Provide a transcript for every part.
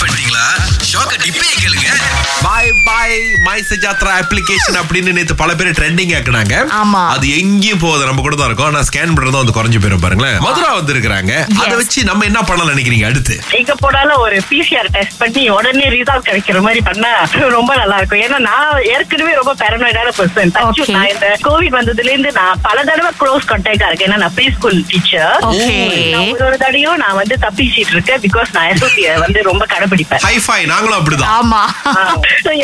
பண்ணிட்டீங்களா? ஷாக்க டிப்பே பாய் bye my சஜாத்ரா application அப்படின்னு நேத்து பல பேர் ட்ரெண்டிங் ஆக்குனாங்க ஆமா. அது எங்கேயும் போகுது நம்ம கூட தான் இருக்கோம். நான் ஸ்கேன் பண்றதும் வந்து குறைஞ்சு போயிரும் பாருங்களேன். மதுரா வந்து இருக்கிறாங்க அதை வச்சு நம்ம என்ன பண்ணலாம் நினைக்கிறீங்க அடுத்து? எங்க போனாலும் ஒரு பிசிஆர் டெஸ்ட் பண்ணி உடனே ரிசல்ட் கிடைக்கிற மாதிரி பண்ணா ரொம்ப நல்லா இருக்கும். ஏன்னா நான் ஏற்கனவே ரொம்ப பேரனாய்டான பர்சன் Okay. நான் இந்த கோவிட் வந்ததுல இருந்து நான் பல தடவை க்ளோஸ் கான்டாக்டா இருக்கேன். ஏன்னா நான் ப்ரீ ஸ்கூல் டீச்சர் ஓகே ஒரு தடையும் நான் வந்து தப்பிச்சிட்டு இருக்கேன் பிகாஸ் நான் எஸ்ஓசிய வந்து ரொம்ப கடைபிடிப்பேன் ஹைஃபை நாங்களும் அப்படிதான். ஆமா.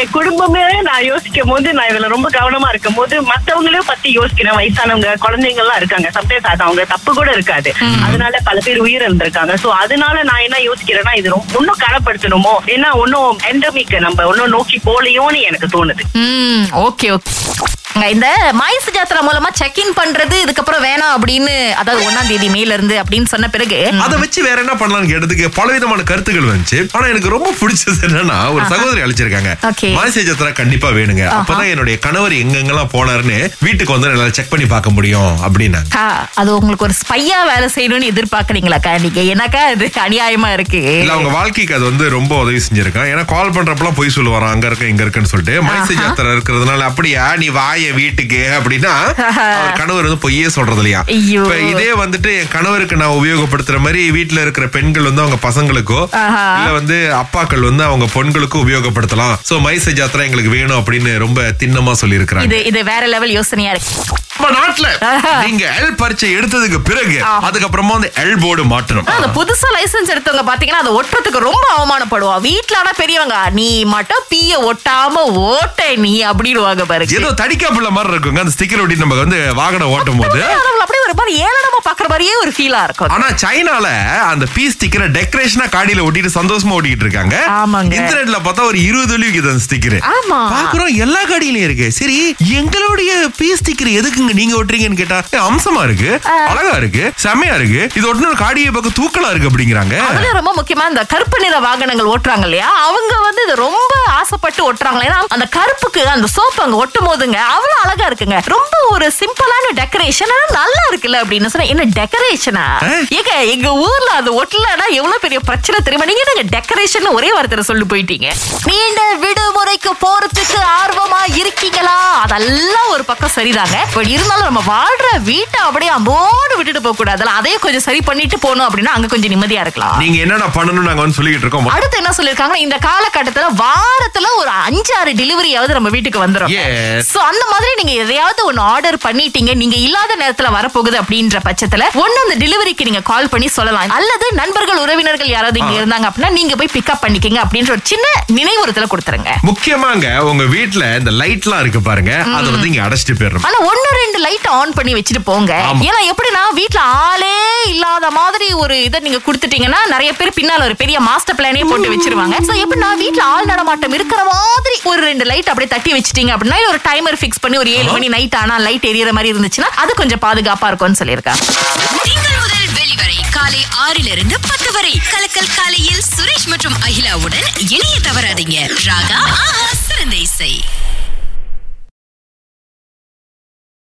என் குடும்பமே நான் யோசிக்கும் போது நான் இதுல ரொம்ப கவனமா இருக்கும் போது மத்தவங்களையும் பத்தி யோசிக்கிறேன். வயசானவங்க குழந்தைங்க எல்லாம் இருக்காங்க. சம்டைம்ஸ் அது அவங்க தப்பு கூட இருக்காது. அதனால பல பேர் உயிர் இருந்திருக்காங்க சோ அதனால நான் என்ன யோசிக்கிறேன்னா இது இன்னும் கடைப்படுத்தணுமோ ஏன்னா ஒன்னும் எண்டமிக் நம்ம ஒன்னும் நோக்கி போலையோன்னு எனக்கு தோணுது. Okay okay. இந்த மாயசு ஜாத்ரா மூலமா செக் இன் பண்றது இதுக்கப்புறம் வேணாம் அப்படின்னு அதாவது ஒன்னாம் தேதி மேல இருந்து அப்படின்னு சொன்ன பிறகு அதை வச்சு வேற என்ன பண்ணலாம்னு கேட்டதுக்கு பலவிதமான கருத்துக்கள் வந்துச்சு. ஆனா எனக்கு ரொம்ப பிடிச்சது என்னன்னா ஒரு சகோதரி அழைச்சிருக்காங்க. மாசி ஜத்திரா கண்டிப்பா வேணுங்க. அப்பதான் என்னுடைய கணவர் எங்கெங்கெல்லாம் போனாருன்னு வீட்டுக்கு வந்து நல்லா செக் பண்ணி பார்க்க முடியும் அப்படின்னாங்க. அக்கா, அது உங்களுக்கு ஒரு ஸ்பையா வேலை செய்யணும்னு எதிர்பார்க்கறீங்களாக்கா நீங்க? என்னக்கா இது அநியாயமா இருக்கு. இல்ல அவங்க வாழ்க்கைக்கு அது வந்து ரொம்ப உதவி செஞ்சிருக்கான் ஏன்னா கால் பண்றப்பலாம் போய் சொல்லுவாராம் அங்க இருக்க இங்க இருக்குன்னு சொல்லிட்டு. மைசேஜ் யாத்திரை இருக்கிறதுனால அப்படியா? நீ வாய வீட்டுக்கு அப்படின்னா கணவர் வந்து பொய்யே சொல்றது இல்லையா. இப்ப இதே வந்துட்டு என் கணவருக்கு நான் உபயோகப்படுத்துற மாதிரி வீட்டுல இருக்கிற பெண்கள் வந்து அவங்க பசங்களுக்கோ. இல்ல வந்து அப்பாக்கள் வந்து அவங்க பொண்களுக்கும் உபயோகப்படுத்தலாம் சோ மைசேஜ் யாத்திரை எங்களுக்கு வேணும் அப்படின்னு ரொம்ப திண்ணமா சொல்லி இது இது வேற லெவல் யோசனையா இருக்கு நாட்டுல நீங்க எல் பரீட்சை எடுத்ததுக்கு பிறகு அதுக்கப்புறமா வந்து எல் போர்டு ஆனா, அந்த புதுசா லைசென்ஸ் எடுத்தவங்க பாத்தீங்கன்னா அதை ஒட்டுறதுக்கு ரொம்ப அவமானப்படுவா வீட்டுல ஆனா பெரியவங்க நீ மட்டும் பீய ஒட்டாம ஓட்ட நீ அப்படிடுவாங்க பாருங்க. ஏதோ தடிக்காப்புள்ள மாதிரி இருக்குங்க. அந்த ஸ்டிக்கர் ஒட்டி நம்ம வந்து வாகனம் ஓட்டும் போது அப்படியே ஒரு மாதிரி மாதிரியே ஒரு ஃபீலா இருக்கும். ஆனா சைனால அந்த பீ ஸ்டிக்கரை டெக்கரேஷனா காடியில ஒட்டிட்டு சந்தோஷமா ஓட்டிட்டு இருக்காங்க. ஆமாங்க. இன்டர்நெட்ல பார்த்தா ஒரு இருபது வெள்ளி விக்குது அந்த ஸ்டிக்கர் ஆமா. பாக்குறோம் எல்லா காடியிலயும் இருக்கு. சரி எங்களுடைய பீ ஸ்டிக்கர் எதுக்குங்க நீங்க ஒட்டுறீங்கன்னு கேட்டா "ஏ, அம்சமா இருக்கு அழகா இருக்கு செமையா இருக்கு. இது ஒட்டு காடியை பக்கம் தூக்கலா இருக்கு அப்படிங்கிறாங்க. அதுல ரொம்ப முக்கியமா இந்த கருப்பு நிற வாகனங்கள் ஓட்டுறாங்க இல்லையா? அவங்க வந்து இது ரொம்ப ஆசைப்பட்டு ஒட்டுறாங்க ஏன்னா அந்த கருப்புக்கு அந்த சோப்பு அங்க ஒட்டும் போதுங்க அவ்வளவு அழகா இருக்குங்க. ரொம்ப ஒரு சிம்பிளான டெக்கரேஷன் நல்லா இருக்குல்ல அப்படின்னு சொன்னா என்ன டெக்கரேஷனா? ஏங்க எங்க ஊர்ல அது ஒட்டலன்னா எவ்வளவு பெரிய பிரச்சனை தெரியுமா? நீங்க என்னங்க டெக்கரேஷன் ஒரே வார்த்தையில சொல்லி போயிட்டீங்க? நீண்ட விடுமுறைக்கு போறதுக்கு ஆர்வமா இருக்கீங்களா? அதெல்லாம் ஒரு பக்கம் சரிதாங்க. பட் இருந்தாலும் நம்ம வாழ்ற வீட்டை அப்படியே அம்போடு விட்டுட்டு போக கூடாதுல அதையும் கொஞ்சம் சரி பண்ணிட்டு போகணும் அப்படின்னா அங்க கொஞ்சம் நிம்மதியா இருக்கலாம். நீங்க என்னென்ன பண்ணணும் நாங்க வந்து சொல்லிட்டு இருக்கோம். அடுத்து என்ன சொல்லிருக்காங்க இந்த காலகட்டத்துல வாரத்துல ஒரு அஞ்சு ஆறு டெலிவரியாவது நம்ம வீட்டுக்கு வந்துரும். சோ அந்த மாதிரி நீங்க எதையாவது ஒன்னு ஆர்டர் பண்ணிட்டீங்க. நீங்க இல்லாத நேரத்துல வரப்போகுது அப்படின்ற பட்சத்துல ஒண்ணு அந்த டெலிவரிக்கு நீங்க கால் பண்ணி சொல்லலாம். அல்லது நண்பர்கள் உறவினர்கள் யாராவது இங்க இருந்தாங்க அப்படின்னா நீங்க போய் பிக்கப் பண்ணிக்கங்க அப்படின்ற ஒரு சின்ன நினைவுறுத்தல கொடுத்துருங்க. முக்கியமாங்க உங்க வீட்ல இந்த லைட்லாம் இருக்கு பாருங்க. அதை வந்து இங்க அடைச்சிட்டு போயிடணும். ஆனா ஒன்னு ரெண்டு லைட் ஆன் பண்ணி வச்சுட்டு போங்க. ஏன்னா எப்படின்னா வீட்ல ஆளே இல்லாத மாதிரி ஒரு இதை நீங்க கொடுத்துட்டீங்கன்னா நிறைய பேர் பின்னால ஒரு பெரிய மாஸ்டர் பிளானே போட்டு வச்சிருவாங்க. சோ எப்படின்னா வீட்ல ஆள் நடமாட்டம் இருக்கிற மாதிரி ஒரு ரெண்டு லைட் அப்படியே தட்டி வச்சிட்டீங்க அப்படின்னா ஒரு டைமர் ஃபிக்ஸ் பண்ணி ஒரு ஏழு மணி நைட் ஆனா லைட் எரியற மாதிரி இருந்துச்சுன்னா அது கொஞ்சம் பாதுகாப்பா இருக்கும்னு சொல்லியிருக்காங்க. திங்கள் முதல் வெளிவரை காலை ஆறிலிருந்து பத்து வரை. கலக்கல் காலையில் சுரேஷ் மற்றும் அகிலாவுடன் இணைய தவறாதீங்க. ராகா